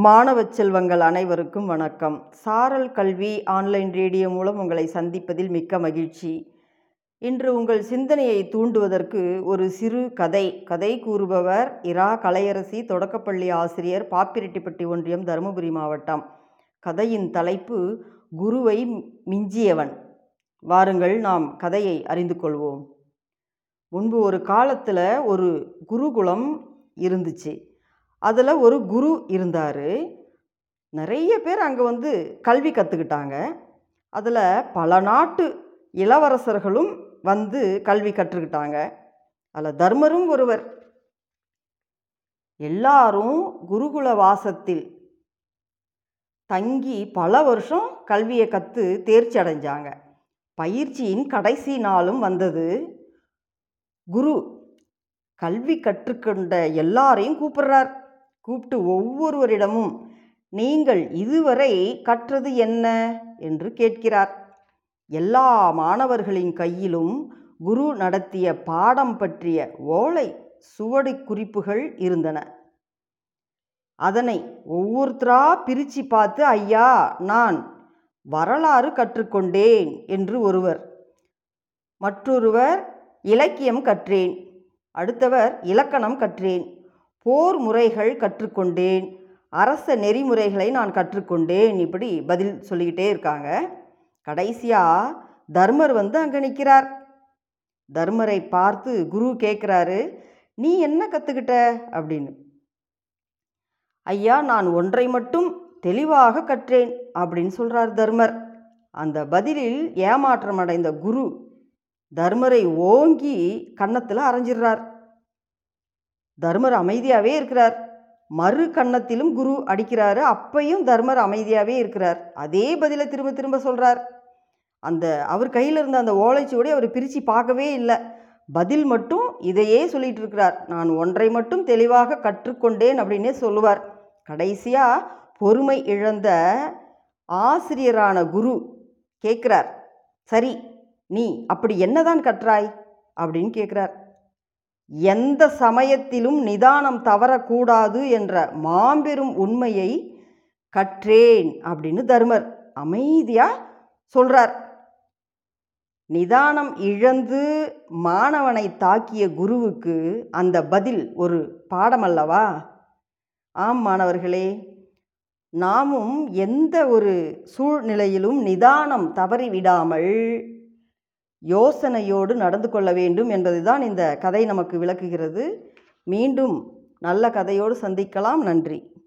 மாணவ செல்வங்கள் அனைவருக்கும் வணக்கம். சாரல் கல்வி ஆன்லைன் ரேடியோ மூலம் உங்களை சந்திப்பதில் மிக்க மகிழ்ச்சி. இன்று உங்கள் சிந்தனையை தூண்டுவதற்கு ஒரு சிறு கதை. கதை கூறுபவர் இரா கலையரசி தொடக்கப்பள்ளி ஆசிரியர் பாப்பிரெட்டிப்பட்டி ஒன்றியம் தருமபுரி மாவட்டம். கதையின் தலைப்பு குருவை மிஞ்சியவன். வாருங்கள் நாம் கதையை அறிந்து கொள்வோம். முன்பு ஒரு காலத்தில் ஒரு குருகுலம் இருந்துச்சு. அதில் ஒரு குரு இருந்தார். நிறைய பேர் அங்கே வந்து கல்வி கற்றுக்கிட்டாங்க அதில் பல நாட்டு இளவரசர்களும் வந்து கல்வி கற்றுக்கிட்டாங்க. அதில் தர்மரும் ஒருவர். எல்லாரும் குருகுல வாசத்தில் தங்கி பல வருஷம் கல்வியை கற்று தேர்ச்சி அடைஞ்சாங்க. பயிற்சியின் கடைசி நாளும் வந்தது. குரு கல்வி கற்றுக்கொண்ட எல்லாரையும் கூப்பிடுறார். கூப்பிட்டு ஒவ்வொருவரிடமும் நீங்கள் இதுவரை கற்றது என்ன? என்று கேட்கிறார். எல்லா மாணவர்களின் கையிலும் குரு நடத்திய பாடம் பற்றிய ஓலை சுவடி குறிப்புகள் இருந்தன. அதனை ஒவ்வொருத்தரா பிரித்து பார்த்து ஐயா நான் வரலாறு கற்றுக்கொண்டேன் என்று ஒருவர் மற்றொருவர் இலக்கியம் கற்றேன் அடுத்தவர் இலக்கணம் கற்றேன் போர் முறைகள் கற்றுக்கொண்டேன். அரச நெறிமுறைகளை நான் கற்றுக்கொண்டேன். இப்படி பதில் சொல்லிக்கிட்டே இருக்காங்க. கடைசியாக தர்மர் வந்து அங்கே நிற்கிறார் தர்மரை பார்த்து குரு கேட்குறாரு நீ என்ன கற்றுக்கிட்ட அப்படின்னு. ஐயா நான் ஒன்றை மட்டும் தெளிவாக கற்றேன் அப்படின்னு சொல்கிறார் தர்மர். அந்த பதிலில் ஏமாற்றம் அடைந்த குரு தர்மரை ஓங்கி கன்னத்தில் அரைஞ்சிடுறார். தர்மர் அமைதியாகவே இருக்கிறார். மறு கன்னத்திலும் குரு அடிக்கிறாரு. அப்பையும் தர்மர் அமைதியாகவே இருக்கிறார். அதே பதிலை திரும்ப திரும்ப சொல்கிறார் அந்த அவர் கையில் இருந்த அந்த ஓலைச்சுவடி அவர் பிரித்து பார்க்கவே இல்லை. பதில் மட்டும் இதையே சொல்லிட்டு இருக்கிறார். நான் ஒன்றை மட்டும் தெளிவாக கற்றுக்கொண்டேன் அப்படின்னே சொல்லுவார். கடைசியாக பொறுமை இழந்த ஆசிரியரான குரு கேட்குறார். சரி நீ அப்படி என்னதான் கற்றாய்? அப்படின்னு கேட்குறார். எந்த சமயத்திலும் நிதானம் தவறக்கூடாது என்ற மாபெரும் உண்மையை கற்றேன் அப்படின்னு தர்மர் அமைதியாக சொல்கிறார் நிதானம் இழந்து மாணவனை தாக்கிய குருவுக்கு அந்த பதில் ஒரு பாடமல்லவா ஆம் மாணவர்களே நாமும் எந்த ஒரு சூழ்நிலையிலும் நிதானம் தவறிவிடாமல் யோசனையோடு நடந்து கொள்ள வேண்டும் என்பதுதான் இந்த கதை நமக்கு விளக்குகிறது. மீண்டும் நல்ல கதையோடு சந்திக்கலாம். நன்றி.